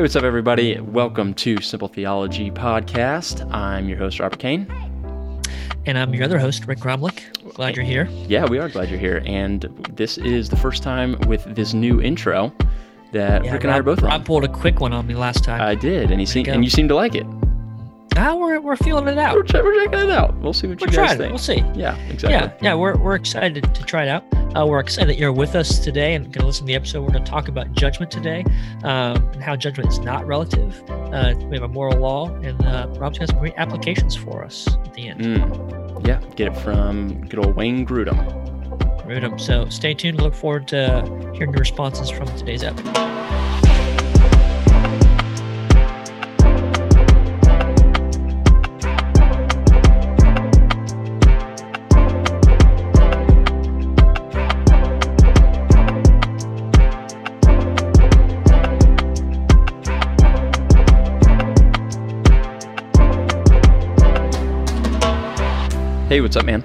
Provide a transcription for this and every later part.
Hey, what's up, everybody? Welcome to Simple Theology Podcast. I'm your host, Robert Kane. And I'm your other host, Rick Gromlich. Glad you're here. Yeah, we are glad you're here. And this is the first time with this new intro that Yeah, Rick and I are both Rob on. pulled a quick one on me last time. I did, and you seem and you seem to like it. ah, we're, we're feeling it We're, out. we're checking it out. We'll see what We're you guys trying it. think. We'll see. Yeah, exactly. Yeah, yeah, we're, we're excited to try it out. Uh, we're excited that you're with us today and going to listen to the episode. We're going to talk about judgment today um, and how judgment is not relative. Uh, we have a moral law, and uh, Rob's got some great applications for us at the end. Mm. Yeah, get it from good old Wayne Grudem. Read 'em. So stay tuned. Look forward to hearing your responses from today's episode. Hey, what's up, man?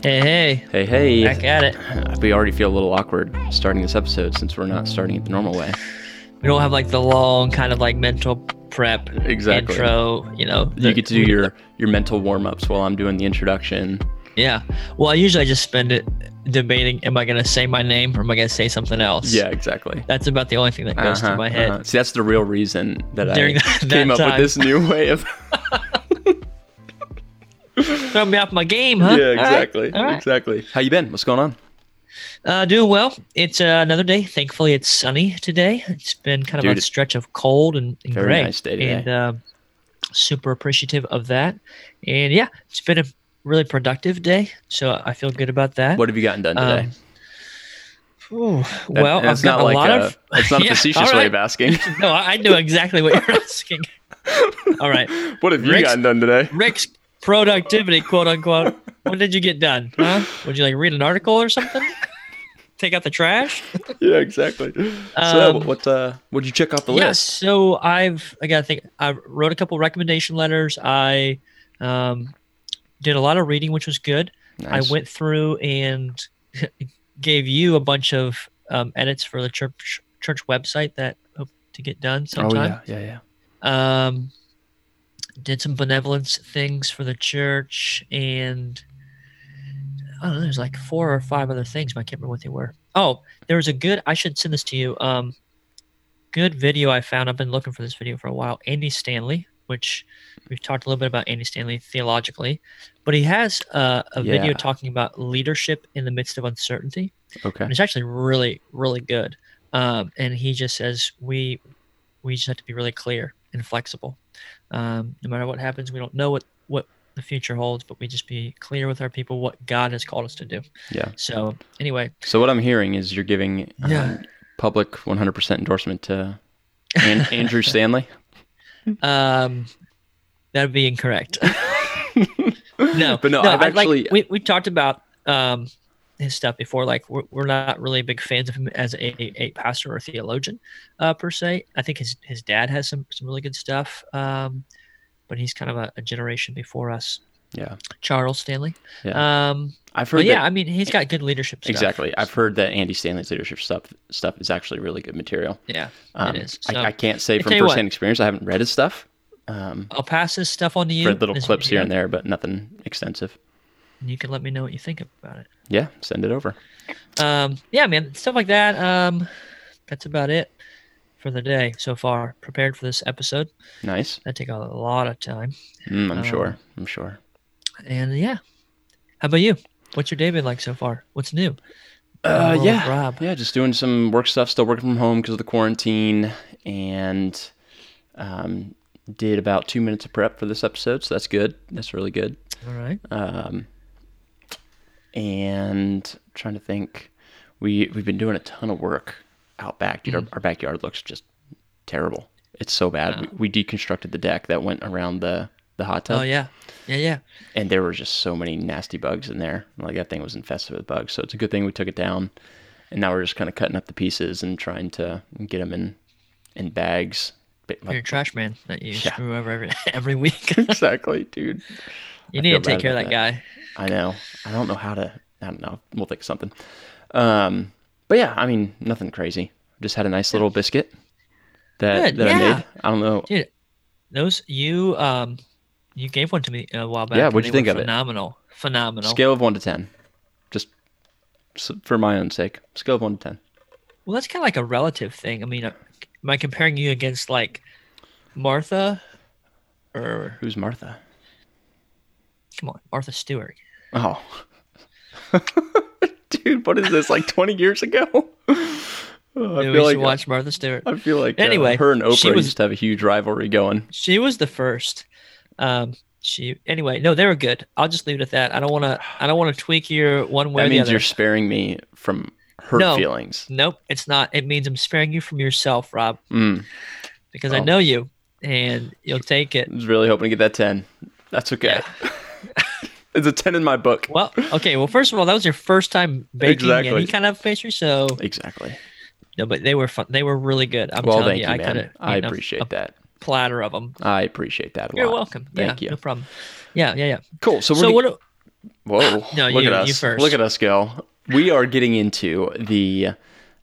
Hey, hey, Hey, hey. back at it. We already feel a little awkward starting this episode since we're not starting it the normal way. We don't have like the long kind of like mental prep Exactly. intro, you know. You get to do your your mental warm ups while I'm doing the introduction. Yeah. Well, I usually just spend it debating am I going to say my name or am I going to say something else? Yeah, exactly. That's about the only thing that goes Uh-huh, through my head. uh-huh. See, that's the real reason that During I that- that came up with this new way of. Throw me off my game, huh? yeah, exactly, all right. exactly. How you been? What's going on? Uh, doing well. It's uh, another day. Thankfully, it's sunny today. It's been kind of Dude, a stretch of cold and, and very gray. nice day today. And uh, super appreciative of that. And yeah, it's been a really productive day. So I feel good about that. What have you gotten done today? Um, Ooh, well, and I've not a like lot a, of. it's not a Yeah, facetious all way of asking. no, I I know exactly what you're asking. All right. what have you Rick's- gotten done today? Rick's productivity, quote unquote. What did you get done? Huh? Would you like read an article or something? Take out the trash? Yeah, exactly. so, Um, what uh, what'd you check off the yeah, list? so I've I gotta think I wrote a couple recommendation letters. I um, did a lot of reading, which was good. Nice. I went through and gave you a bunch of um, edits for the church church website that hope to get done sometime. Oh yeah, yeah, yeah. um, did some benevolence things for the church and I don't know, there's like four or five other things, but I can't remember what they were. Oh, there was a good I should send this to you. Um good video I found. I've been looking for this video for a while. Andy Stanley, which we've talked a little bit about Andy Stanley theologically, but he has uh, a video talking about leadership in the midst of uncertainty. Okay. And it's actually really, really good. Um, and he just says we we just have to be really clear and flexible. Um, no matter what happens, we don't know what what the future holds, but we just be clear with our people what God has called us to do. Yeah. So anyway, So what I'm hearing is you're giving um, Yeah. public 100% endorsement to An- Andrew Stanley. um, that would be incorrect. no, But no, I've I- like, actually- we we talked about um his stuff before. Like we're, we're not really big fans of him as a, a pastor or theologian uh, per se. I think his his dad has some some really good stuff. Um, but he's kind of a, a generation before us. Yeah. Charles Stanley. Yeah. Um, I've heard but yeah, I mean, he's got good leadership stuff. exactly. I've heard that Andy Stanley's leadership stuff stuff is actually really good material. Yeah, Um, it is. I, So I can't say I from you what. firsthand experience. I haven't read his stuff. Um, I'll pass his stuff on to you. read little clips here and there, but nothing extensive. And You can let me know what you think about it. Yeah, send it over. um yeah man stuff like that um that's about it for the day so far prepared for this episode Nice. that take a lot of time Mm, I'm Um, sure. I'm sure. and yeah how about you what's your day been like so far what's new Uh, yeah, Rob. yeah, just doing some work stuff. Still working from home because of the quarantine, and um, did about two minutes of prep for this episode, so that's good. That's really good. all right Um, and trying to think, we we've been doing a ton of work out back. Dude, our, mm-hmm. our backyard looks just terrible. It's so bad. We, we deconstructed the deck that went around the the hot tub, oh yeah yeah yeah and there were just so many nasty bugs in there. Like that thing was infested with bugs. So it's a good thing we took it down. And now we're just kind of cutting up the pieces and trying to get them in in bags. Ba- You're a trash man that you Yeah. screw over every every week. exactly, dude. you I need to take care of about that guy. I know. I don't know how to. I don't know. We'll think of something. Um, but yeah, I mean, nothing crazy. Just had a nice little biscuit. that Good, that I yeah. made. I don't know. Those you um you gave one to me a while back. Yeah, what'd you think of it? Phenomenal, phenomenal. Scale of one to ten, just for my own sake. Scale of one to ten. Well, that's kind of like a relative thing. I mean, uh, am I comparing you against like Martha, or Who's Martha? come on, Martha Stewart? Oh, dude, what is this? Like twenty years ago? Oh, I Maybe feel we like should watch Martha Stewart. I feel like uh, Anyway, her and Oprah was- used to have a huge rivalry going. She was the first. Um, she anyway. No, they were good. I'll just leave it at that. I don't want to. I don't want to tweak your one way That or the means you're sparing me from hurt No. feelings. Nope, it's not. It means I'm sparing you from yourself, Rob, Mm, because I Oh. know you, and you'll take it. I was really hoping to get that ten. That's okay. it's a ten in my book. Well, okay. Well, first of all, that was your first time baking Exactly. any kind of pastry, so Exactly. no. But they were fun. They were really good. I'm well, telling thank you, you, I man. I appreciate a that. platter of them. I appreciate that a You're lot. welcome. Thank yeah, you. No problem. Yeah, yeah, yeah. Cool. So we're So what? do- Whoa! No, look you- at us. Look at us go. We are getting into the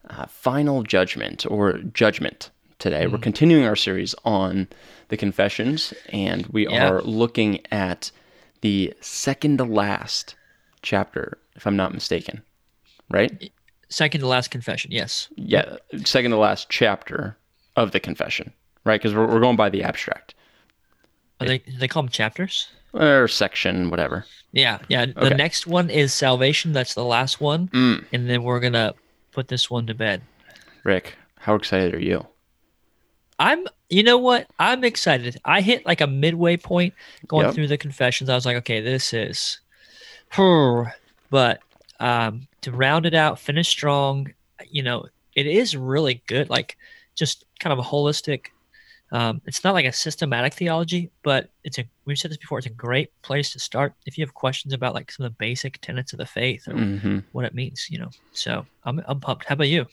uh, final judgment or judgment today. Hmm. We're continuing our series on the confessions, and we Yeah. are looking at the second to last chapter, if I'm not mistaken. Right? Second to last confession. Yes. Yeah, second to last chapter of the confession. Right? Because we're, we're going by the abstract Are they they call them chapters? or section, whatever. Yeah, yeah. The Okay. next one is salvation. That's the last one, Mm. and then we're gonna put this one to bed. Rick, how excited are you? I'm. You know what? I'm excited. I hit like a midway point going Yep. through the confessions. I was like, okay, this is. But um, to round it out, finish strong. You know, it is really good. Like just kind of a holistic. Um, it's not like a systematic theology, but it's a. We've said this before. It's a great place to start if you have questions about like some of the basic tenets of the faith or hmm what it means. You know. So I'm I'm pumped. How about you?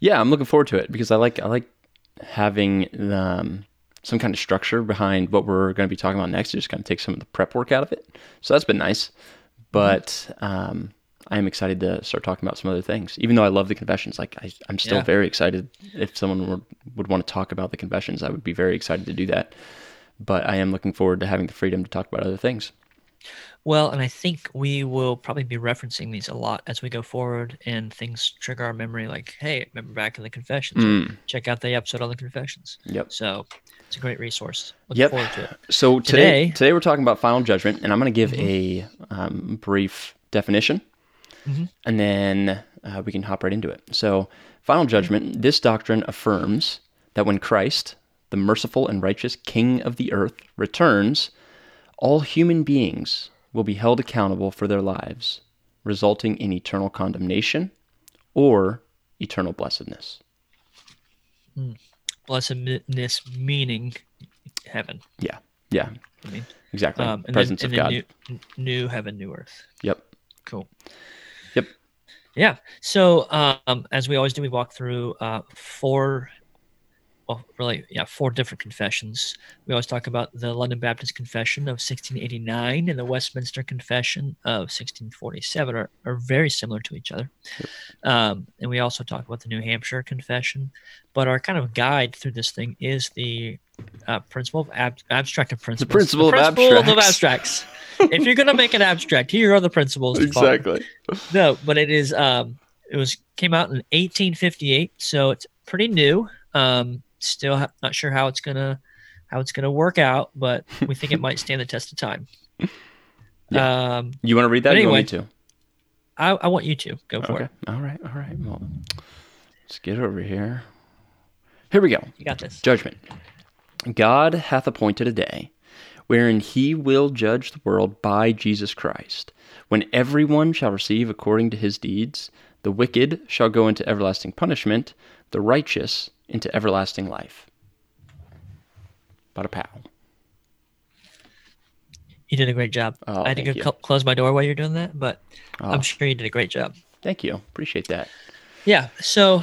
Yeah, I'm looking forward to it because I like I like having um, some kind of structure behind what we're going to be talking about next. To just kind of take some of the prep work out of it. So that's been nice. But um, I am excited to start talking about some other things. Even though I love the confessions, like I, I'm still Yeah. very excited. If someone would, would want to talk about the confessions, I would be very excited to do that. But I am looking forward to having the freedom to talk about other things. Well, and I think we will probably be referencing these a lot as we go forward, and things trigger our memory. Like, hey, remember back in the confessions? Mm, Check out the episode on the confessions. yep. So it's a great resource. Looking Yep. forward to it. So today, Today- today, we're talking about final judgment, and I'm going to give Mhm. a um, brief definition, Mhm. and then uh, we can hop right into it. So, final judgment. This doctrine affirms that when Christ, the merciful and righteous King of the earth, returns, all human beings will be held accountable for their lives, resulting in eternal condemnation or eternal blessedness. Blessedness meaning heaven. Yeah, yeah, I mean, exactly. um, Presence then, of God. New, new heaven, new earth. Yep. Cool. Yep. Yeah. So, um, as we always do, we walk through uh, four, well, really, yeah, four different confessions. We always talk about the London Baptist Confession of 1689 and the Westminster Confession of 1647 are, are very similar to each other. Um, and we also talk about the New Hampshire Confession. But our kind of guide through this thing is the uh, principle of ab- abstract of principles. principle of principle of abstracts. abstracts. if you're going to make an abstract, here are the principles. Exactly. No, but it is. Um, it was came out in 1858, so it's pretty new. Um, still ha- not sure how it's gonna how it's gonna work out, but we think it might stand the test of time. Um, You want to read that? Or you want me anyway, to? I, I want you to go for Okay. it. All right. All right. Well, let's get over here. Here we go. You got this. Judgment. God hath appointed a day wherein he will judge the world by Jesus Christ, when everyone shall receive according to his deeds. The wicked shall go into everlasting punishment, the righteous into everlasting life. Bada pow. You did a great job. Oh, I had to go cl- close my door while you're doing that, but Oh, I'm sure you did a great job. thank you. Appreciate that. Yeah. So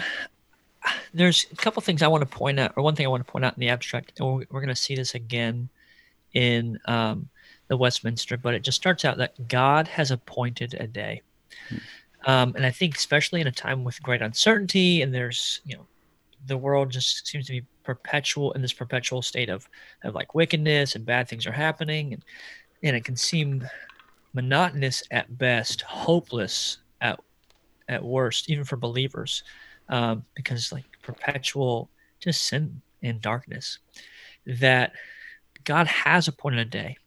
there's a couple things I want to point out, or one thing I want to point out in the abstract, and we're, we're going to see this again in um, the Westminster, but it just starts out that God has appointed a day. Um, and I think, especially in a time with great uncertainty, and there's, you know, the world just seems to be perpetual in this perpetual state of of like wickedness and bad things are happening. And and it can seem monotonous at best hopeless at at worst even for believers um, because like perpetual just sin and darkness. That god has appointed a day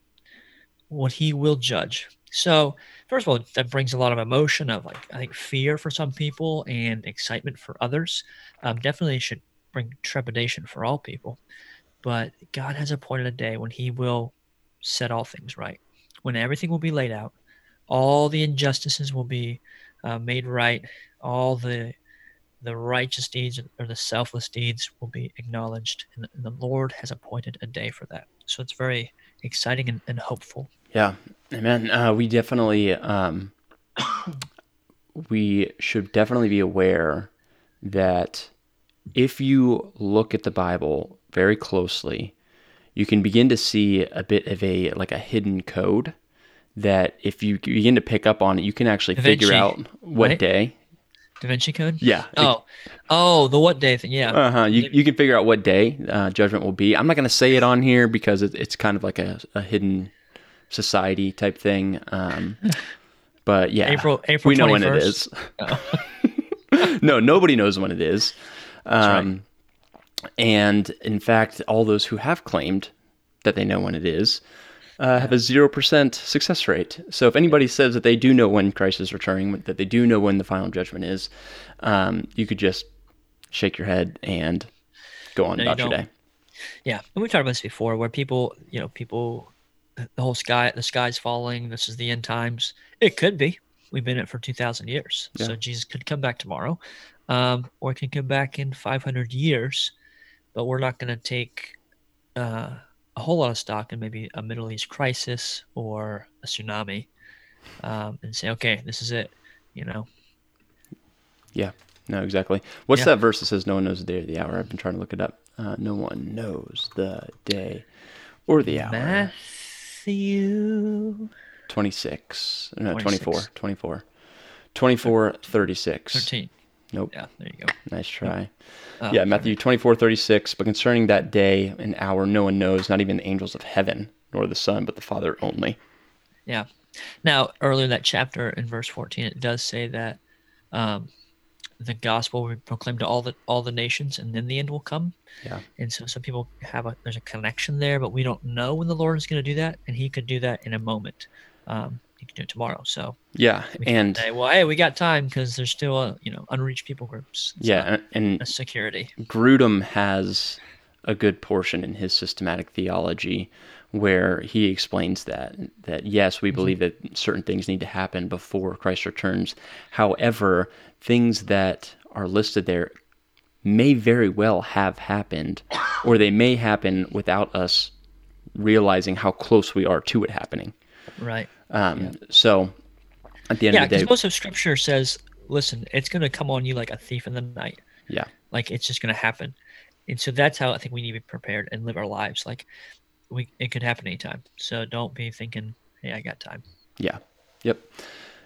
when he will judge so first of all that brings a lot of emotion of like i think fear for some people and excitement for others um, definitely should bring trepidation for all people. But God has appointed a day when He will set all things right, when everything will be laid out, all the injustices will be uh, made right, all the the righteous deeds or the selfless deeds will be acknowledged, and the Lord has appointed a day for that. So it's very exciting and, and hopeful. Yeah, amen. Uh, we definitely um, we should definitely be aware that if you look at the Bible very closely, you can begin to see a bit of a like a hidden code that if you begin to pick up on it, you can actually figure out what right? day. Da Vinci Code. Yeah. Oh, oh, the what day thing. Yeah. Uh huh. You, you can figure out what day uh, judgment will be. I'm not going to say it on here because it, it's kind of like a, a hidden society type thing. Um, but yeah, April. April. We know 21st. when it is. Oh. no, nobody knows when it is. Um, right. And in fact, all those who have claimed that they know when it is uh, have a 0% success rate. So if anybody says that they do know when Christ is returning, that they do know when the final judgment is, um, you could just shake your head and go on no, about you your day. Yeah, and we talked about this before, where people, you know, people, the whole sky, the sky's falling. This is the end times. It could be. We've been in it for two thousand years, yeah. so Jesus could come back tomorrow um, or it can come back in 500 years. But we're not going to take uh, a whole lot of stock in maybe a Middle East crisis or a tsunami um, and say, okay, this is it, you know? Yeah, no, exactly. What's yeah. that verse that says, no one knows the day or the hour? I've been trying to look it up. Uh, no one knows the day or the hour. Matthew 26. No, 26. 24. 24. 24, 36. 13. Nope. Yeah, there you go. Nice try. Oh, yeah, Matthew 24, 36. But concerning that day and hour, no one knows, not even the angels of heaven, nor the Son, but the Father only. Yeah. Now, earlier in that chapter, in verse 14, it does say that um, the gospel will be proclaimed to all the all the nations, and then the end will come. Yeah. And so some people have a there's a connection there, but we don't know when the Lord is going to do that, and He could do that in a moment. Um, you can do it tomorrow. So yeah, and say, well, hey, we got time because there's still a you know unreached people groups. It's yeah, and, a security. Grudem has a good portion in his systematic theology where he explains that that yes, we mm-hmm. believe that certain things need to happen before Christ returns. However, things that are listed there may very well have happened, or they may happen without us realizing how close we are to it happening. Right. Um, yeah. So at the end yeah, of the day, most of Scripture says, "Listen, it's going to come on you like a thief in the night." Yeah. Like it's just going to happen, and so that's how I think we need to be prepared and live our lives. Like we, it could happen anytime. So don't be thinking, "Hey, I got time." Yeah. Yep.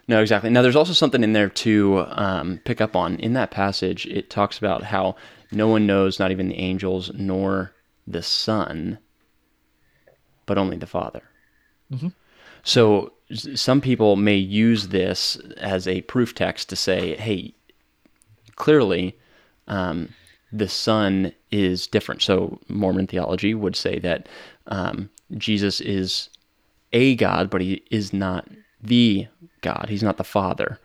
No, exactly. Now, there's also something in there to um, pick up on. In that passage, it talks about how no one knows, not even the angels, nor the Son, but only the Father. Mm-hmm. So some people may use this as a proof text to say, hey, clearly um, the Son is different. So Mormon theology would say that um, Jesus is a God, but he is not the God. He's not the Father.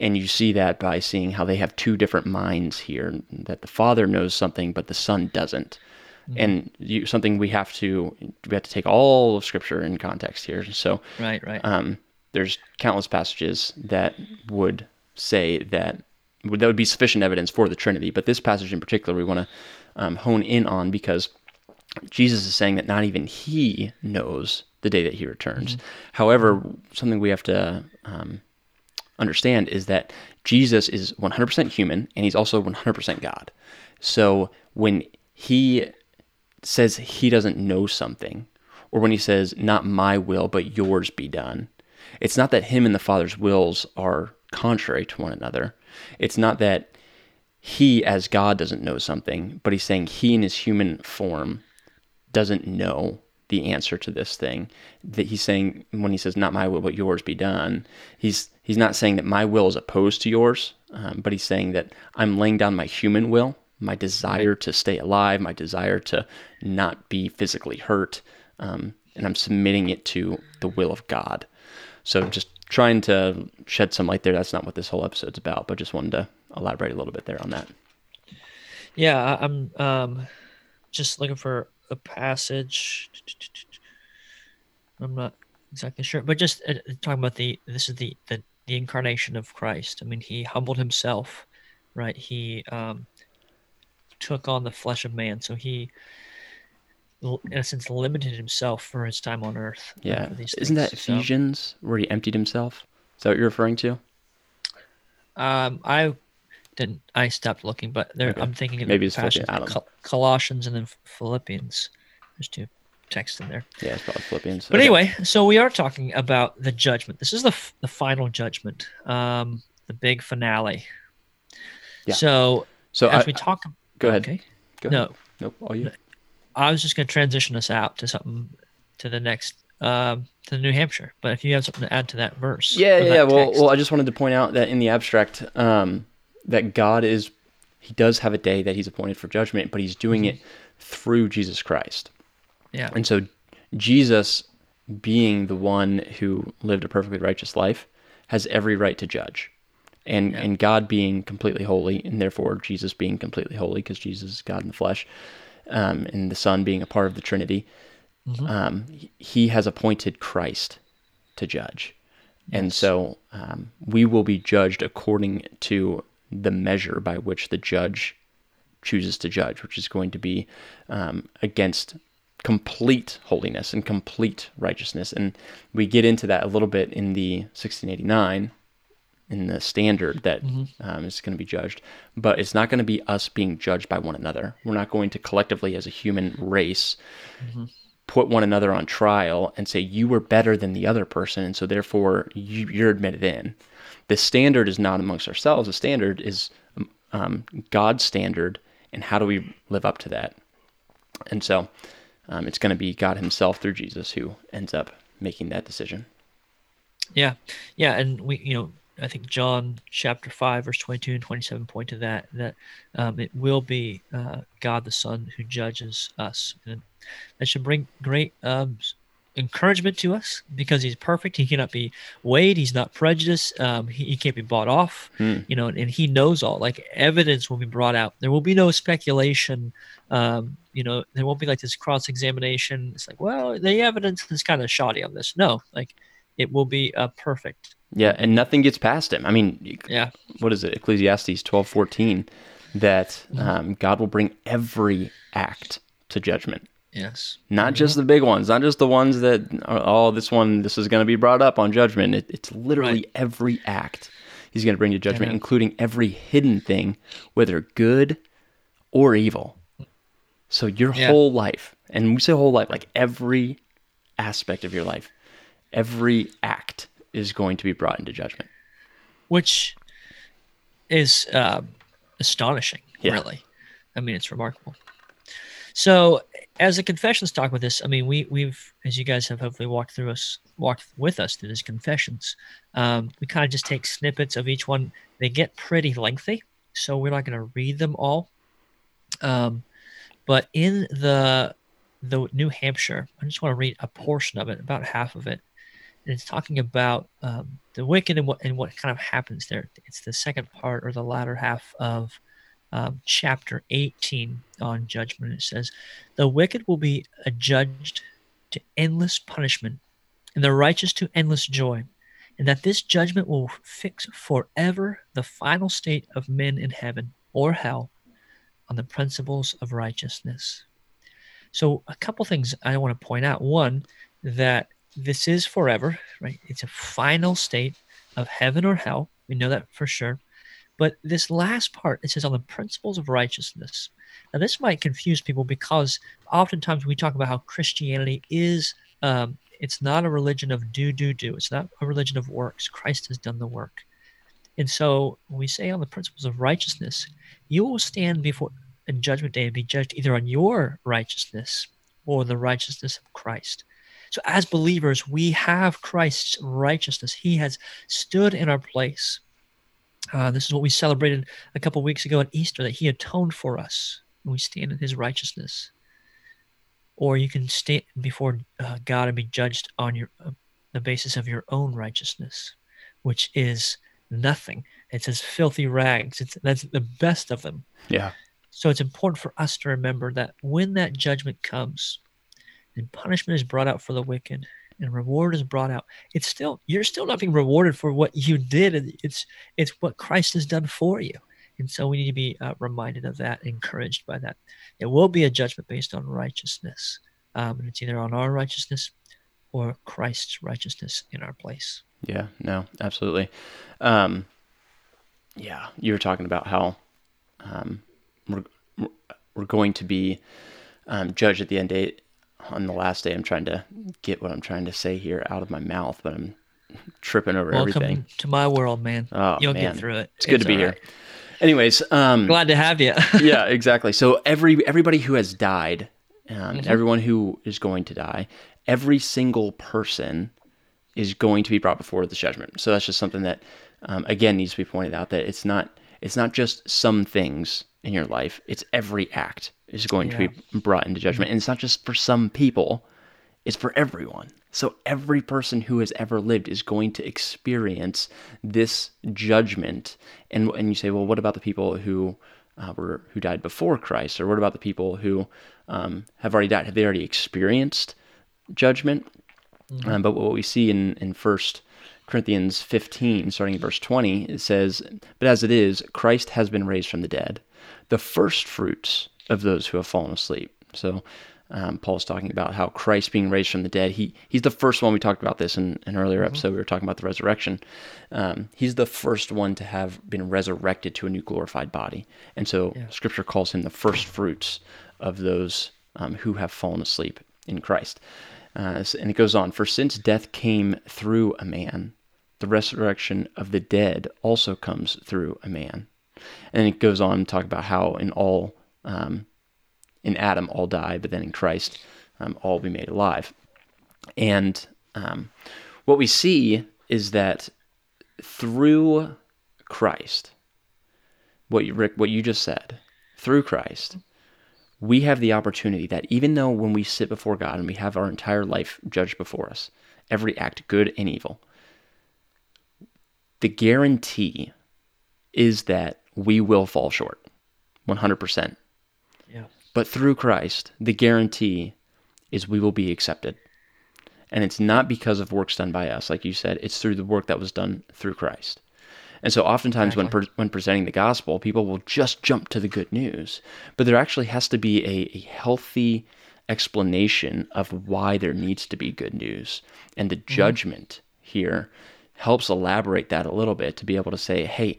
And you see that by seeing how they have two different minds here that the Father knows something, but the Son doesn't. Mm-hmm. and you, something we have to we have to take all of Scripture in context here. So right, right. Um, there's countless passages that would say that would, that would be sufficient evidence for the Trinity, but this passage in particular we want to um, hone in on because Jesus is saying that not even He knows the day that He returns. Mm-hmm. However, something we have to um, understand is that Jesus is 100% human and He's also 100% God. So when He says he doesn't know something, or when he says, Not my will, but yours be done, it's not that him and the Father's wills are contrary to one another. It's not that he as God doesn't know something, but he's saying he in his human form doesn't know the answer to this thing. That he's saying when he says "Not my will, but yours be done," he's he's not saying that my will is opposed to yours, um, but he's saying that I'm laying down my human will, my desire to stay alive, my desire to not be physically hurt, um, and I'm submitting it to the will of God. So just trying to shed some light there. That's not what this whole episode's about, but just wanted to elaborate a little bit there on that. Yeah, I'm um, just looking for a passage. I'm not exactly sure, but just uh, talking about the this is the, the the incarnation of Christ. I mean, he humbled himself, right? He um, took on the flesh of man, so he in a sense limited himself for his time on earth. Uh, yeah, isn't that Ephesians so, where he emptied himself? Is that what you're referring to? Um, I didn't. I stopped looking, but there, okay. I'm thinking maybe it's Philippians. Col- Colossians and then Philippians. There's two texts in there. Yeah, it's probably Philippians. But okay. anyway, so we are talking about the judgment. This is the f- the final judgment, um, the big finale. Yeah. So, so as I, we talk, go ahead. Okay. Go no, ahead. nope. All you. I was just going to transition us out to something to the next um, to New Hampshire. But if you have something to add to that verse, yeah, yeah. Well, well, I just wanted to point out that in the abstract, um, that God is He does have a day that He's appointed for judgment, but He's doing mm-hmm. it through Jesus Christ. Yeah. And so Jesus, being the one who lived a perfectly righteous life, has every right to judge. And, yeah. and God being completely holy, and therefore Jesus being completely holy, because Jesus is God in the flesh, um, and the Son being a part of the Trinity, mm-hmm. um, he has appointed Christ to judge. And so um, we will be judged according to the measure by which the judge chooses to judge, which is going to be um, against complete holiness and complete righteousness. And we get into that a little bit in the 1689 in the standard that mm-hmm. um, is going to be judged, but it's not going to be us being judged by one another. We're not going to collectively, as a human race, mm-hmm. Put one another on trial and say you were better than the other person, and so therefore you, you're admitted in. The standard is not amongst ourselves. The standard is um, God's standard, and how do we live up to that? And so, um, it's going to be God Himself through Jesus who ends up making that decision. Yeah, yeah, and we, you know, I think John chapter 5, verse 22 and 27 point to that, that um, it will be uh, God the Son who judges us. And that should bring great um, encouragement to us because he's perfect. He cannot be weighed. He's not prejudiced. Um, he, he, can't be bought off, hmm. you know, and, and, he knows all. Like evidence will be brought out. There will be no speculation. Um, you know, there won't be like this cross examination. It's like, well, the evidence is kind of shoddy on this. No, like it will be uh, perfect. Yeah, and nothing gets past him. I mean, yeah. What is it? Ecclesiastes twelve fourteen, that mm-hmm. um, God will bring every act to judgment. Yes. Not just the big ones, not just the ones that are, oh, this one, this is going to be brought up on judgment. It, it's literally right. every act he's going to bring to judgment, including every hidden thing, whether good or evil. So your yeah. whole life, and we say whole life, like every aspect of your life, every act is going to be brought into judgment. Which is uh, astonishing, yeah. really. I mean, it's remarkable. So, as the confessions talk with this, I mean, we we've as you guys have hopefully walked through us, walked with us through these confessions. Um, we kind of just take snippets of each one. They get pretty lengthy, so we're not going to read them all. Um, but in the the New Hampshire, I just want to read a portion of it, about half of it and it's talking about um, the wicked and what and what kind of happens there. It's the second part or the latter half of um, chapter 18 on judgment. It says, "The wicked will be adjudged to endless punishment, and the righteous to endless joy." And that this judgment will fix forever the final state of men in heaven or hell on the principles of righteousness. So, a couple things I want to point out. One, that this is forever, right? It's a final state of heaven or hell. We know that for sure. But this last part, it says on the principles of righteousness. Now, this might confuse people because oftentimes we talk about how Christianity is, um, it's not a religion of do, do, do. It's not a religion of works. Christ has done the work. And so when we say on the principles of righteousness, you will stand before in judgment day and be judged either on your righteousness or the righteousness of Christ. So as believers, we have Christ's righteousness. He has stood in our place. Uh, this is what we celebrated a couple weeks ago at Easter that he atoned for us. And we stand in his righteousness. Or you can stand before uh, God and be judged on your uh, the basis of your own righteousness, which is nothing. It's as filthy rags. It's that's the best of them. Yeah. So it's important for us to remember that when that judgment comes and punishment is brought out for the wicked and reward is brought out, it's still you're still not being rewarded for what you did. It's it's what Christ has done for you. And so we need to be uh, reminded of that, encouraged by that. It will be a judgment based on righteousness. Um, and it's either on our righteousness or Christ's righteousness in our place. Yeah, no, absolutely. Um, yeah, you were talking about how um, we're, we're going to be um, judged at the end day on the last day. I'm trying to get what I'm trying to say here out of my mouth, but I'm tripping over Welcome everything. to my world, man. Oh, You'll man. get through it. It's good to be all here. Anyways, um, Glad to have you. yeah, exactly. So every everybody who has died, um, Mhm. everyone who is going to die, every single person is going to be brought before the judgment. So that's just something that, um, again, needs to be pointed out that it's not it's not just some things in your life; it's every act is going to be brought into judgment, and it's not just for some people; it's for everyone. So every person who has ever lived is going to experience this judgment. And and you say, well, what about the people who uh, were who died before Christ, or what about the people who um, have already died? Have they already experienced judgment? Um, but what we see in in First Corinthians 15, starting in verse 20, it says, "But as it is, Christ has been raised from the dead, the first fruits of those who have fallen asleep." So. Um, Paul's talking about how Christ being raised from the dead. He he's the first one. We talked about this in an earlier episode. We were talking about the resurrection. Um, he's the first one to have been resurrected to a new glorified body, and so Yeah. Scripture calls him the first fruits of those um, who have fallen asleep in Christ. Uh, and it goes on, for since death came through a man, the resurrection of the dead also comes through a man. And it goes on to talk about how in all, um, in Adam all die, but then in Christ um, all be made alive. And um, what we see is that through Christ, what you, Rick, what you just said, through Christ, we have the opportunity that even though when we sit before God and we have our entire life judged before us, every act, good and evil, the guarantee is that we will fall short 100%. Yeah. But through Christ, the guarantee is we will be accepted. And it's not because of works done by us, like you said, it's through the work that was done through Christ. And so oftentimes when pre- when presenting the gospel, people will just jump to the good news, but there actually has to be a, a healthy explanation of why there needs to be good news. And the mm-hmm. judgment here helps elaborate that a little bit to be able to say, hey,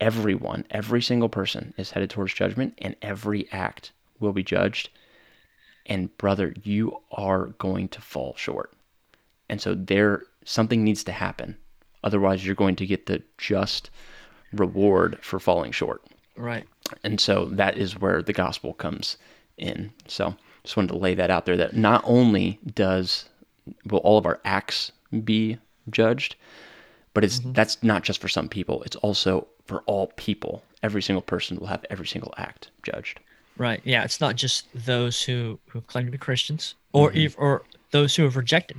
everyone, every single person is headed towards judgment, and every act will be judged. And brother, you are going to fall short. And so there something needs to happen. Otherwise, you're going to get the just reward for falling short. Right. And so that is where the gospel comes in. So just wanted to lay that out there that not only does will all of our acts be judged, but it's mm-hmm. that's not just for some people. It's also for all people. Every single person will have every single act judged. Right. Yeah. It's not just those who, who claim to be Christians or if, or those who have rejected.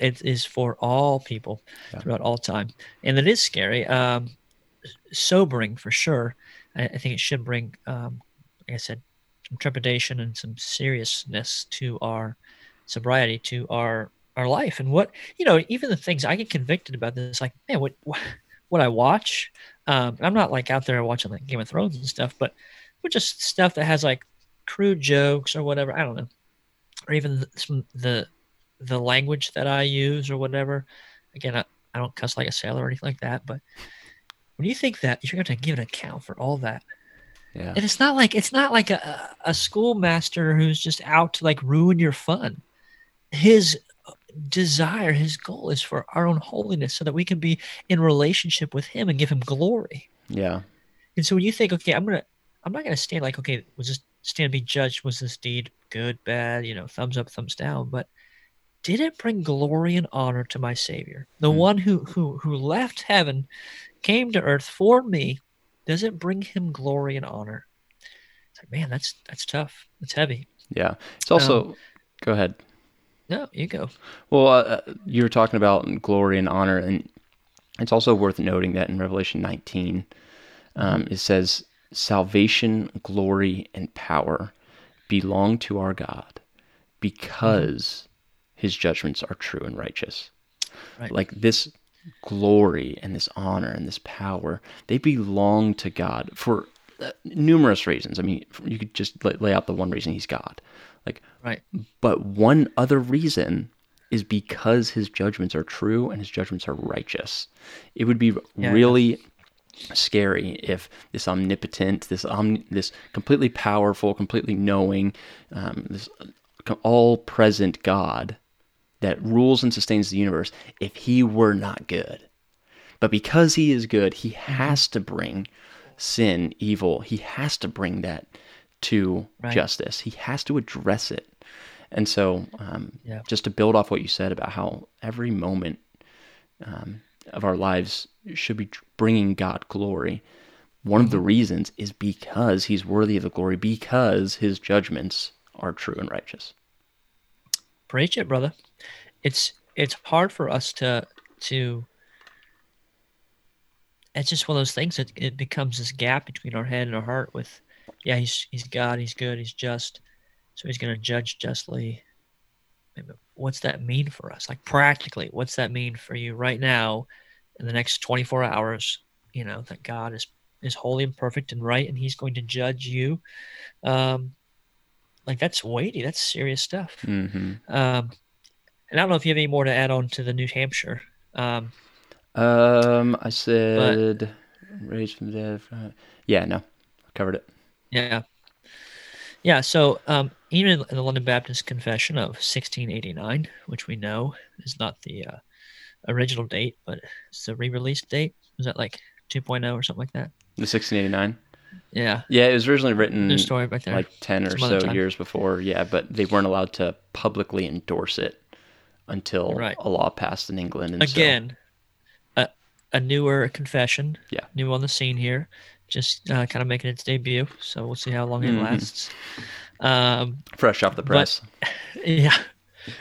It is for all people throughout all time, and it is scary, um, sobering for sure. I, I think it should bring, um, like I said, some trepidation and some seriousness to our sobriety, to our our life, and what you know. Even the things I get convicted about this, like man, what what, what I watch. Um, I'm not like out there watching like Game of Thrones and stuff, but but just stuff that has like crude jokes or whatever. I don't know, or even the, some the the language that I use or whatever. Again, I, I don't cuss like a sailor or anything like that, but when you think that you're going to give an account for all that, Yeah. and it's not like it's not like a a schoolmaster who's just out to like ruin your fun. His desire, his goal is for our own holiness so that we can be in relationship with him and give him glory. Yeah. And so when you think, okay, I'm gonna I'm not gonna stand like, okay, was this stand to be judged? Was this deed good, bad, you know, thumbs up, thumbs down? But did it bring glory and honor to my Savior? The Hmm. one who who who left heaven, came to earth for me, does it bring him glory and honor? It's like, man, that's that's tough. That's heavy. Yeah. It's also, go ahead. No, you go. Well, uh, you were talking about glory and honor, and it's also worth noting that in Revelation 19, um, it says, Salvation, glory, and power belong to our God because his judgments are true and righteous. Right. Like this glory and this honor and this power, they belong to God for uh, numerous reasons. I mean, you could just lay out the one reason he's God. Like, Right. but one other reason is because his judgments are true and his judgments are righteous. It would be Yeah. really scary if this omnipotent, this omni- this completely powerful, completely knowing, um, this all present God that rules and sustains the universe, if he were not good. But because he is good, he has to bring sin, evil, he has to bring that to Right. justice. He has to address it. And so, um, Yeah. just to build off what you said about how every moment um, of our lives should be bringing God glory, one of the Mm-hmm. reasons is because he's worthy of the glory, because his judgments are true and righteous. Preach it, brother. It's it's hard for us to to it's just one of those things that it becomes this gap between our head and our heart with yeah, he's he's God, he's good, he's just, so he's gonna judge justly. What's that mean for us? Like practically, what's that mean for you right now in the next 24 hours? You know, that God is is holy and perfect and right and he's going to judge you. Um like that's weighty, that's serious stuff. hmm Um, and I don't know if you have any more to add on to the New Hampshire. Um, Um, I said raised from the dead. Yeah, no, I covered it. Yeah, yeah. So um, even in the London Baptist Confession of 1689, which we know is not the uh, original date, but it's the re-release date. Was that like 2.0 or something like that? The 1689. Yeah, Yeah, it was originally written a story back there. like 10 or so time. years before. Yeah, but they weren't allowed to publicly endorse it until Right. a law passed in England. And Again, a, a newer confession. Yeah. New on the scene here. Just uh, kind of making its debut. So we'll see how long it Mhm. lasts. Um, fresh off the But- press. Yeah,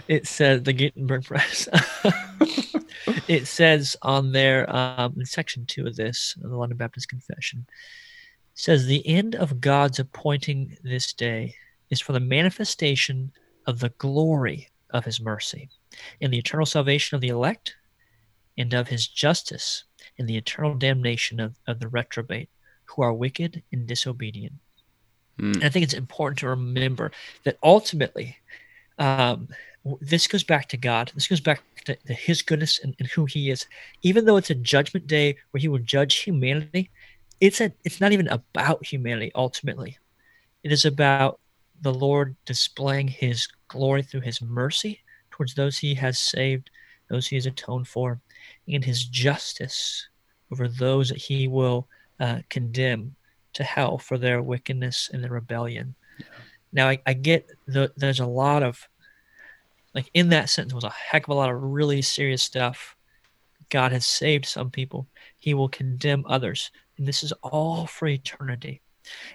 it says the Gutenberg Press. it says on there um, in section two of this, the London Baptist Confession, says the end of God's appointing this day is for the manifestation of the glory of His mercy, in the eternal salvation of the elect, and of His justice in the eternal damnation of, of the reprobate, who are wicked and disobedient. Mm. And I think it's important to remember that ultimately, um, this goes back to God. This goes back to, to His goodness and, and who He is. Even though it's a judgment day where He will judge humanity, it's a it's not even about humanity. Ultimately, it is about the Lord displaying His glory through His mercy towards those He has saved, those He has atoned for, and His justice over those that He will uh, condemn to hell for their wickedness and their rebellion. Now, I, I get the, there's a lot of, like in that sentence was a heck of a lot of really serious stuff. God has saved some people, He will condemn others. And this is all for eternity.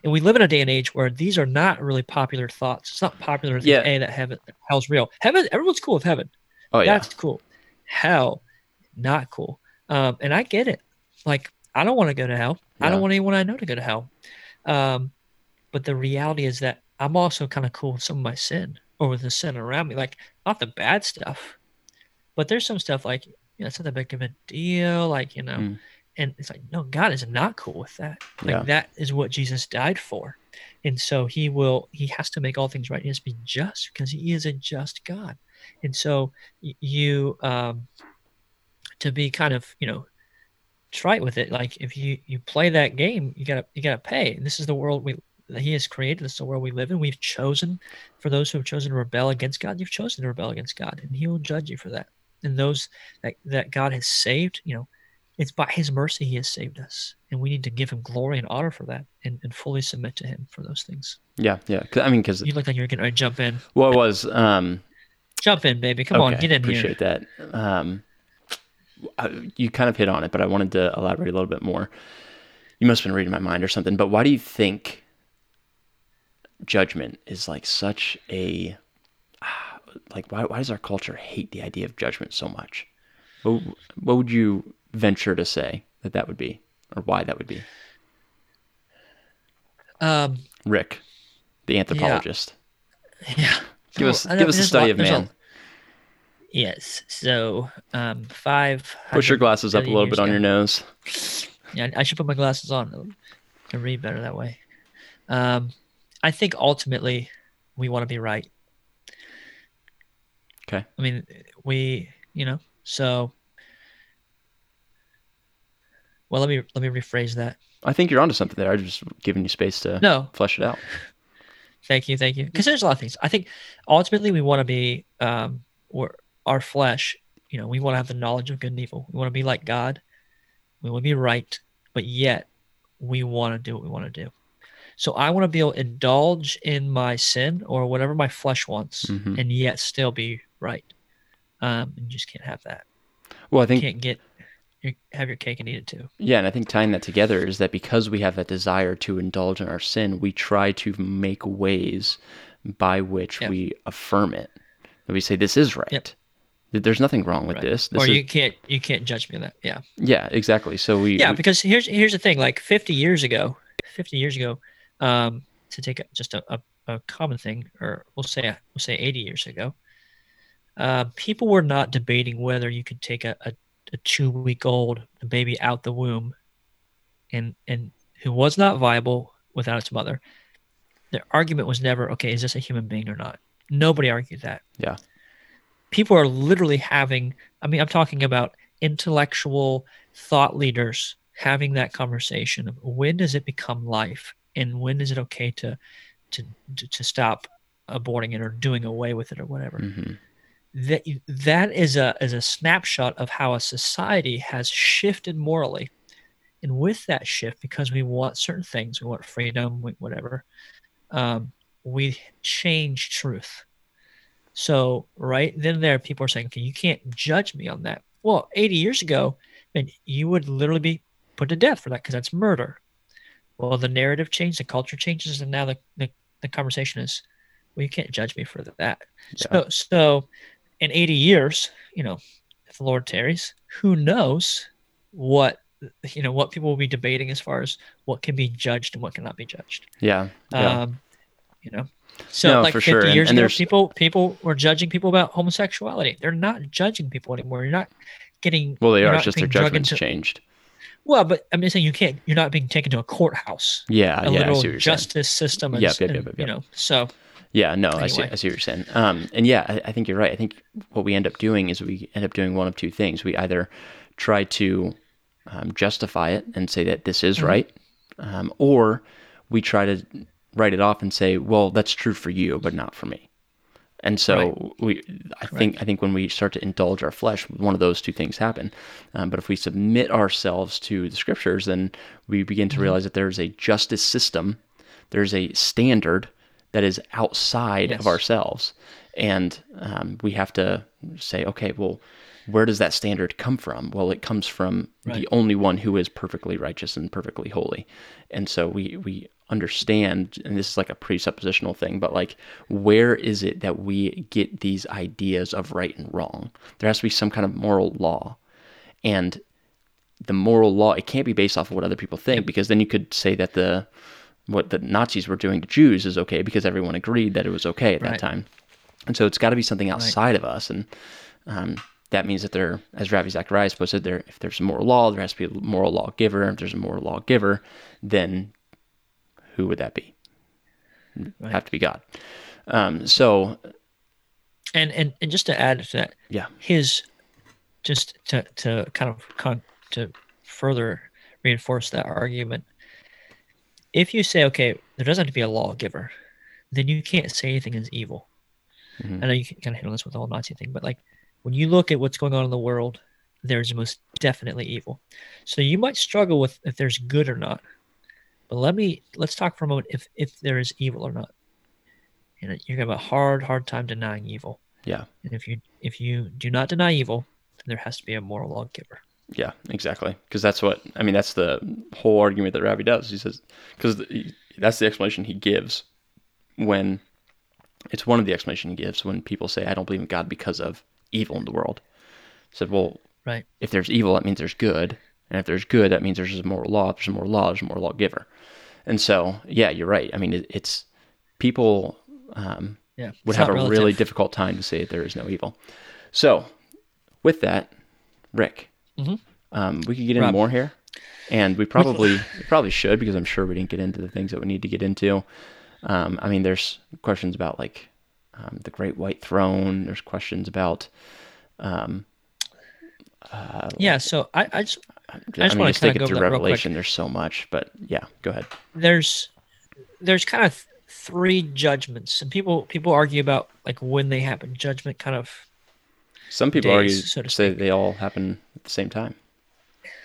And we live in a day and age where these are not really popular thoughts. It's not popular to think, Yeah. hey, that heaven, hell's real. Heaven, everyone's cool with heaven. Oh, yeah. That's cool. Hell, not cool. Um, and I get it. Like, I don't want to go to hell. I don't want anyone I know to go to hell. Um, but the reality is that I'm also kind of cool with some of my sin or with the sin around me. Like, not the bad stuff, but there's some stuff like, you know, it's not that big of a deal. Like, you know, Mm. and it's like, no, God is not cool with that. Like, Yeah. that is what Jesus died for. And so he will, he has to make all things right. He has to be just because he is a just God. And so you, um, to be kind of, you know, trite with it, like if you, you play that game, you gotta, you gotta pay. And this is the world we, that He has created this is the world we live in. We've chosen, for those who have chosen to rebel against God, you've chosen to rebel against God, and He will judge you for that. And those that, that God has saved, you know, it's by His mercy He has saved us, and we need to give Him glory and honor for that, and, and fully submit to Him for those things. Yeah, yeah. I mean, because You look like you're to jump in. well, it was. Um, Jump in, baby. Come on, get in appreciate here. Appreciate that. Um, I, you kind of hit on it, but I wanted to elaborate a little bit more. You must have been reading my mind or something. But why do you think judgment is like such a like? Why, why does our culture hate the idea of judgment so much? What, what would you venture to say that that would be, or why that would be? Um, Rick, the anthropologist. yeah. Give us I give us a study lot- of there's a- man. Yes. So, um, five. Push your glasses up a little bit on your nose. Yeah, I should put my glasses on to read better that way. Um, I think ultimately we want to be right. Okay. I mean, we, you know, so. Well, let me let me rephrase that. I think you're onto something there. I'm just giving you space to No, flesh it out. Thank you, thank you. Because there's a lot of things. I think ultimately we want to be, um, or our flesh. You know, we want to have the knowledge of good and evil. We want to be like God. We want to be right, but yet we want to do what we want to do. So I want to be able to indulge in my sin or whatever my flesh wants, Mhm. and yet still be right. Um, and you just can't have that. Well, I think You can't get you have your cake and eat it too. Yeah, and I think tying that together is that because we have that desire to indulge in our sin, we try to make ways by which Yep. we affirm it. And we say this is right. Yep. That There's nothing wrong with Right. this. This or is, you can't you can't judge me on that. Yeah. yeah, exactly. So we yeah we- because here's here's the thing like 50 years ago 50 years ago um to take just a, a, a common thing or we'll say we'll say 80 years ago uh, people were not debating whether you could take a, a, a two week old the baby out the womb and and who was not viable without its mother the argument was never okay is this a human being or not nobody argued that Yeah. people are literally having i mean i'm talking about intellectual thought leaders having that conversation of when does it become life and when is it okay to to to, to stop aborting it or doing away with it or whatever Mhm. That that is a is a snapshot of how a society has shifted morally. And with that shift because we want certain things we want freedom we- whatever um, we change truth. So right then there people are saying okay you can't judge me on that. Well 80 years ago and you would literally be put to death for that because that's murder. Well the narrative changed the culture changes and now the, the, the conversation is well you can't judge me for that. Yeah. so so in 80 years you know if the lord tarries who knows what you know what people will be debating as far as what can be judged and what cannot be judged yeah, yeah. um you know so No, like for 50 sure. Years and ago people people were judging people about homosexuality they're not judging people anymore you're not getting well, they you're It's just their judgments into- changed. well but i'm just saying you can't you're not being taken to a courthouse Yeah, a yeah. Literal you're saying. justice system and, Yep, yep, and, yep, yep, you know so Yeah, no, I see. I see what you're saying. Um, and yeah, I, I think you're right. I think what we end up doing is we end up doing one of two things. We either try to um, justify it and say that this is Mhm. right, um, or we try to write it off and say, well, that's true for you, but not for me. And so we, I think, I think when we start to indulge our flesh, one of those two things happen. Um, but if we submit ourselves to the scriptures, then we begin to Mhm. realize that there's a justice system, there's a standard that is outside Yes. of ourselves, and um, we have to say, okay, well, where does that standard come from? Well, it comes from Right. the only one who is perfectly righteous and perfectly holy, and so we we understand, and this is like a presuppositional thing, but like, where is it that we get these ideas of right and wrong? There has to be some kind of moral law, and the moral law it can't be based off of what other people think because then you could say that the what the Nazis were doing to Jews is okay because everyone agreed that it was okay at that time. And so it's got to be something outside of us. And um, that means that there, as Ravi Zacharias it, there, if there's a moral law, there has to be a moral lawgiver. If there's a moral lawgiver, then who would that be? Right. Have to be God. Um, so and and and just to add to that yeah, his just to to kind of con, to further reinforce that argument if you say, okay, there doesn't have to be a lawgiver, then you can't say anything is evil. Mhm. I know you can kind of handle this with the whole Nazi thing, but like when you look at what's going on in the world, there's most definitely evil. So you might struggle with if there's good or not. But let me let's talk for a moment if if there is evil or not. And you're gonna have a hard, hard time denying evil. Yeah. And if you if you do not deny evil, then there has to be a moral lawgiver. Yeah, exactly. Because that's what I mean. That's the whole argument that Ravi does. He says because that's the explanation he gives when it's one of the explanation he gives when people say, "I don't believe in God because of evil in the world." He said, "Well, Right. if there's evil, that means there's good, and if there's good, that means there's a moral law. If there's a moral law, there's a moral lawgiver." And so, yeah, you're right. I mean, it, it's people um, Yeah. would have a not really difficult time to say there is no evil. So, with that, Rick, Mhm. um, we could get into more here, and we probably we probably should because I'm sure we didn't get into the things that we need to get into. Um, I mean, there's questions about like um, the Great White Throne. There's questions about. Um, uh, Yeah, so I, I just I, just mean, wanna just take it through over that real quick. Revelation. There's so much, but yeah, go ahead. there's there's kind of three judgments and people people argue about like when they happen judgment kind of Some people Days, argue so to say they all happen at the same time.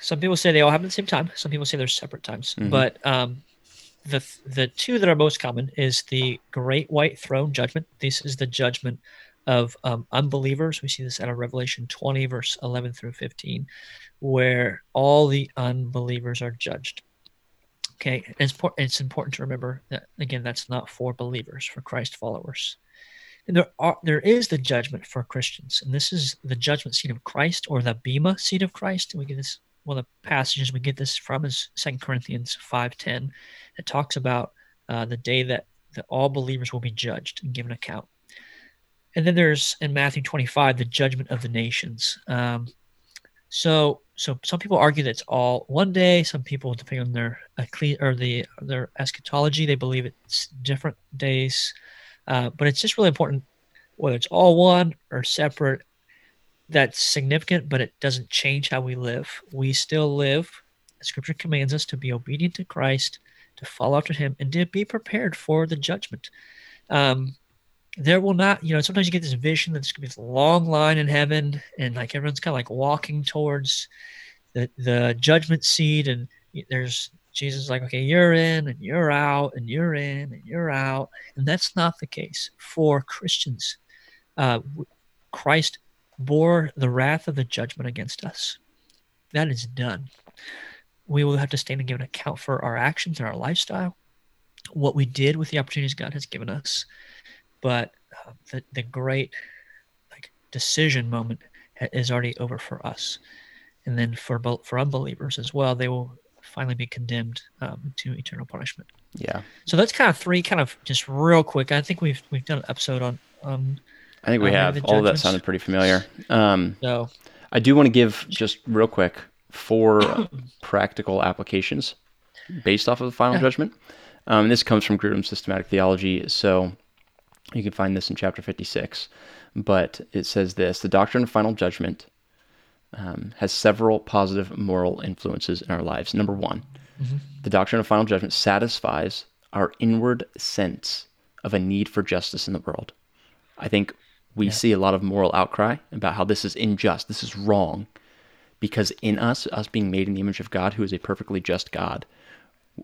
some people say they all happen at the same time. Some people say they're separate times. Mhm. but um the the two that are most common is the great white throne judgment. This is the judgment of um, unbelievers. We see this out of revelation 20 verse 11 through 15 where all the unbelievers are judged. Okay? It's, it's important to remember that again that's not for believers for christ followers and there are there is the judgment for christians. And this is the judgment seat of christ or the bema seat of christ. And we get this one of the passages we get this from is Second corinthians 5.10 it talks about uh, the day that, that all believers will be judged and given account. And then there's in matthew 25 the judgment of the nations. Um, so so some people argue that it's all one day. Some people depending on their or the their eschatology they believe it's different days uh, but it's just really important whether it's all one or separate that's significant but it doesn't change how we live. We still live scripture commands us to be obedient to christ to follow after him and to be prepared for the judgment. Um, there will not you know sometimes you get this vision that there's to be this long line in heaven and like everyone's kind of like walking towards the, the judgment seat and there's jesus is like okay you're in and you're out and you're in and you're out. And that's not the case for christians. Uh, christ bore the wrath of the judgment against us. That is done. We will have to stand and give an account for our actions and our lifestyle what we did with the opportunities god has given us. But uh, the, the great like decision moment is already over for us. And then for for unbelievers as well they will finally be condemned um, to eternal punishment Yeah, so that's kind of three kind of just real quick i think we've we've done an episode on on I think we Um, have all of that sounded pretty familiar. Um, so I do want to give just real quick four practical applications based off of the final Yeah. judgment. Um, this comes from Grudem's systematic theology, so you can find this in chapter 56. But it says this the doctrine of final judgment um, has several positive moral influences in our lives. Number one, Mhm. the doctrine of final judgment satisfies our inward sense of a need for justice in the world. I think we Yeah. see a lot of moral outcry about how this is unjust, this is wrong, because in us, us being made in the image of God, who is a perfectly just God,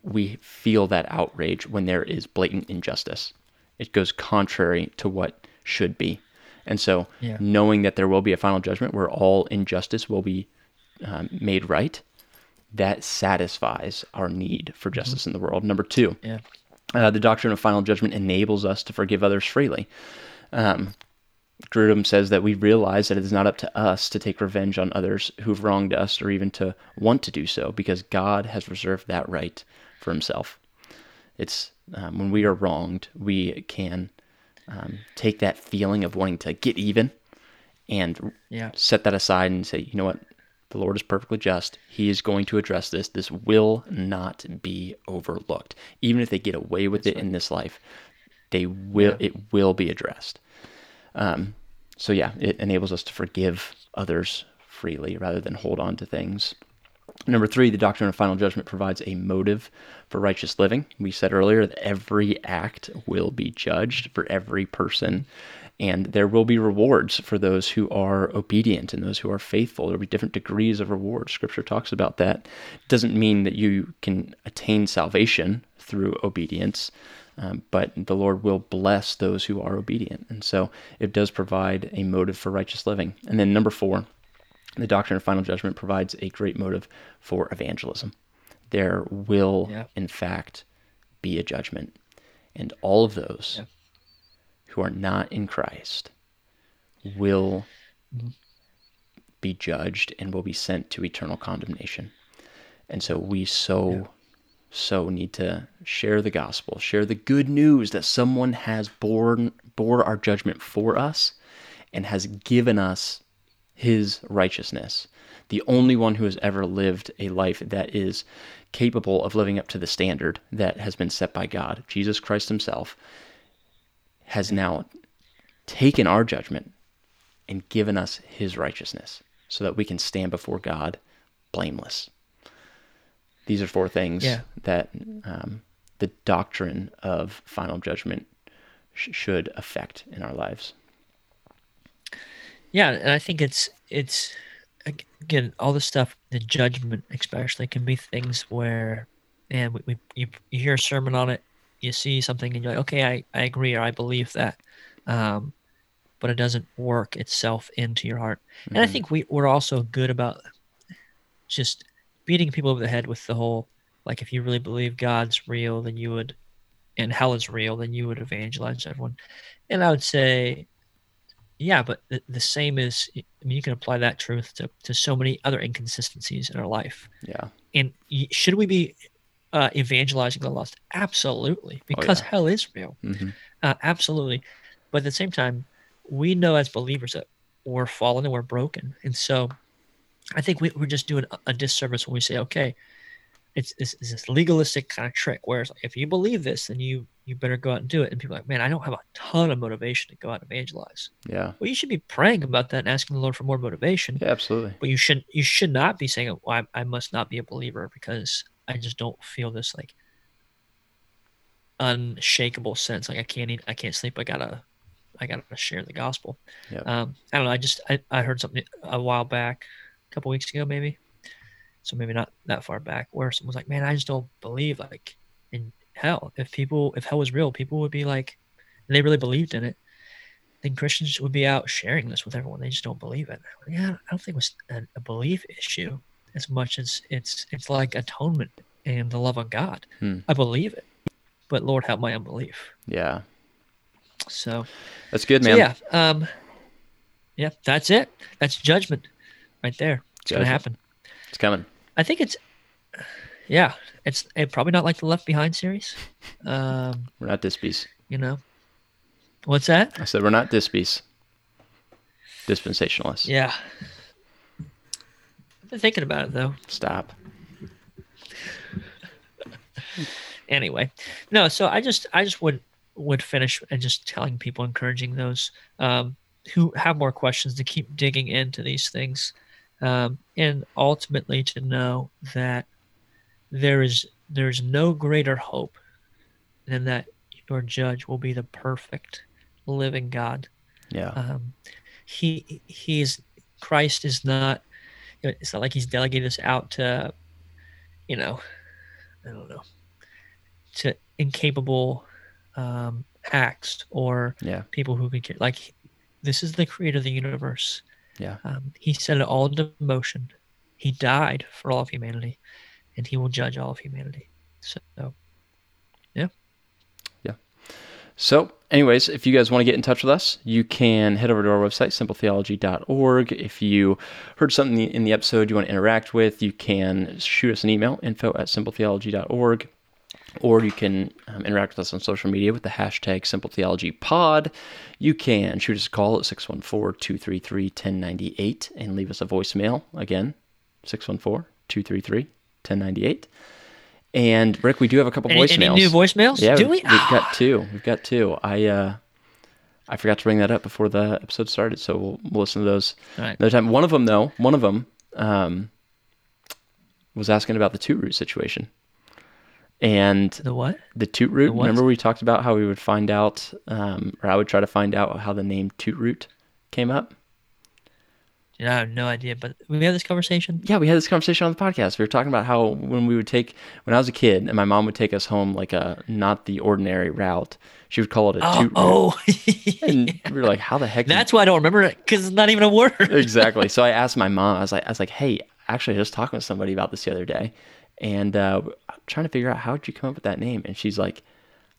we feel that outrage when there is blatant injustice. It goes contrary to what should be. And so, Yeah. knowing that there will be a final judgment where all injustice will be um, made right, that satisfies our need for justice in the world. Number two, yeah uh, the doctrine of final judgment enables us to forgive others freely. Um, Grudem says that we realize that it is not up to us to take revenge on others who've wronged us or even to want to do so because God has reserved that right for himself. It's um, when we are wronged, we can um, take that feeling of wanting to get even and yeah set that aside and say, you know what? The Lord is perfectly just. He is going to address this. This will not be overlooked. Even if they get away with it in this life, they will. Yeah. It will be addressed. Um, so yeah, it enables us to forgive others freely rather than hold on to things. Number three, the doctrine of final judgment provides a motive for righteous living. We said earlier that every act will be judged for every person, and there will be rewards for those who are obedient and those who are faithful. There will be different degrees of reward. Scripture talks about that. It doesn't mean that you can attain salvation through obedience, um, but the Lord will bless those who are obedient. And so it does provide a motive for righteous living. And then number four, the doctrine of final judgment provides a great motive for evangelism. There will, Yeah. in fact, be a judgment. And all of those Yeah. who are not in Christ will Mm-hmm. be judged and will be sent to eternal condemnation. And so we so, so need to share the gospel, share the good news that someone has borne bore our judgment for us and has given us his righteousness. The only one who has ever lived a life that is capable of living up to the standard that has been set by God, Jesus Christ himself, has now taken our judgment and given us his righteousness so that we can stand before God blameless. These are four things Yeah. that um, the doctrine of final judgment sh- should affect in our lives. Yeah, and I think it's it's again all the stuff, the judgment especially, can be things where, and we, we you, you hear a sermon on it, you see something, and you're like, okay, I, I agree or I believe that, um, but it doesn't work itself into your heart. And I think we we're also good about just beating people over the head with the whole like if you really believe God's real, then you would, and hell is real, then you would evangelize everyone. And I would say yeah, but the, the same is, I mean, you can apply that truth to, to so many other inconsistencies in our life. Yeah. And should we be uh, evangelizing the lost? Absolutely, because yeah. hell is real. hmm Uh, absolutely. But at the same time, we know as believers that we're fallen and we're broken. And so I think we, we're just doing a, a disservice when we say, okay, it's, it's, it's this legalistic kind of trick. Whereas like, if you believe this, then you, you better go out and do it. And people are like, man, I don't have a ton of motivation to go out and evangelize. Yeah. Well, you should be praying about that and asking the Lord for more motivation. Yeah, absolutely. But you shouldn't. you should not be saying, "Well, I, I must not be a believer because I just don't feel this like unshakable sense. Like I can't eat, I can't sleep. I gotta I gotta share the gospel." Yep. Um, I don't know. I just I, I heard something a while back, a couple weeks ago maybe, so maybe not that far back, where someone was like, "Man, I just don't believe like hell. If people if hell was real, people would be like, and they really believed in it." then Christians would be out sharing this with everyone. They just don't believe it. Yeah, I don't think it was a, a belief issue as much as it's it's like atonement and the love of God. Hmm. I believe it, but Lord help my unbelief. Yeah. So, That's good, so man. yeah, um, yeah, that's it. That's judgment right there. It's gonna happen. It's coming. I think it's yeah, it's eh, probably not like the Left Behind series. Um, We're not dispies. you know, what's that? I said we're not dispies. Dispensationalists. Yeah. I've been thinking about it though. Stop. anyway no so i just i just would would finish and just telling people encouraging those um, who have more questions to keep digging into these things um, and ultimately to know that there is there's no greater hope than that your judge will be the perfect living god Yeah. um, he he's Christ is not you know, it's not like he's delegated us out to you know I don't know to incapable um, acts or yeah. people who can care. like this is the creator of the universe Yeah. um, he set it all into motion he died for all of humanity and he will judge all of humanity so yeah. Yeah. So, anyways, if you guys want to get in touch with us, you can head over to our website, simpletheology.org. If you heard something in the episode you want to interact with, you can shoot us an email, info at simpletheology.org. Or you can um, interact with us on social media with the hashtag SimpleTheologyPod. You can shoot us a call at 614 233 1098 and leave us a voicemail. Again, 614 233 1098. And Rick, we do have a couple any, voicemails. any new voicemails Yeah, do we've, we we've got two. We've got two. I uh, I forgot to bring that up before the episode started, so we'll, we'll listen to those right. another time. One of them, though, one of them, um, was asking about the toot root situation. And The what? the toot root, what? remember we talked about how we would find out, um, or I would try to find out how the name toot root came up? I have no idea. But we had this conversation. Yeah, we had this conversation on the podcast. We were talking about how when we would take, when I was a kid and my mom would take us home like a not the ordinary route, she would call it a Oh, toot oh. And we were like, how the heck? that's why I don't remember it because it's not even a word. exactly. So I asked my mom. I was like, I was like, hey, actually, I was talking with somebody about this the other day, and uh, I'm trying to figure out how did you come up with that name. And she's like,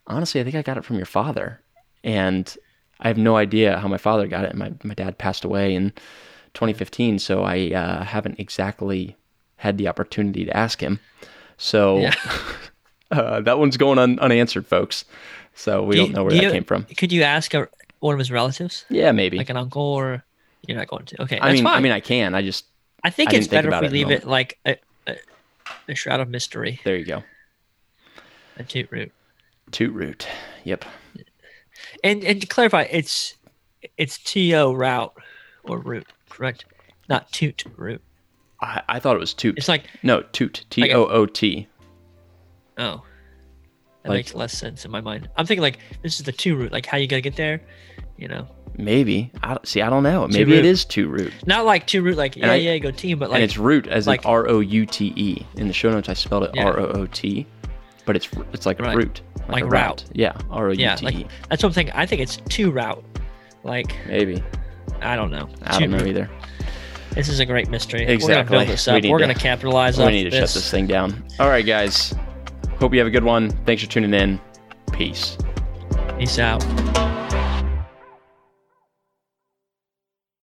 honestly, I think I got it from your father, and I have no idea how my father got it. My my dad passed away in 2015, so I uh, haven't exactly had the opportunity to ask him. So Yeah. uh, that one's going un- unanswered, folks. So we Do don't know where do that you- came from. Could you ask a, one of his relatives, Yeah, maybe. like an uncle, or you're not going to? Okay, that's I mean, fine. I mean, I can. I just I think I it's didn't think better if we leave it like a, a, a shroud of mystery, there you go. a toot root. Toot root. Yep. And and to clarify, it's it's T O route or root, correct? Not toot root. I, I thought it was toot. It's like no, toot. T O O T. oh, that Like- makes less sense in my mind. I'm thinking like this is the two root, like how you gotta get there, you know? Maybe. I, see, I don't know. Maybe it is toot root. Not like two route, like yeah, I- yeah, go team, but like and it's root as like- R O U T E. In the show notes, I spelled it Yeah. R O O T, but it's it's like a Right. root. Like a route. Yeah, R O U yeah, like E. that's what I'm thinking. I think it's two route. Like Maybe. I don't know. I don't know either. This is a great mystery. We're Exactly. gonna build this We up. We're to- gonna capitalize on this. We need to this. shut this thing down. All right, guys. Hope you have a good one. Thanks for tuning in. Peace. Peace out.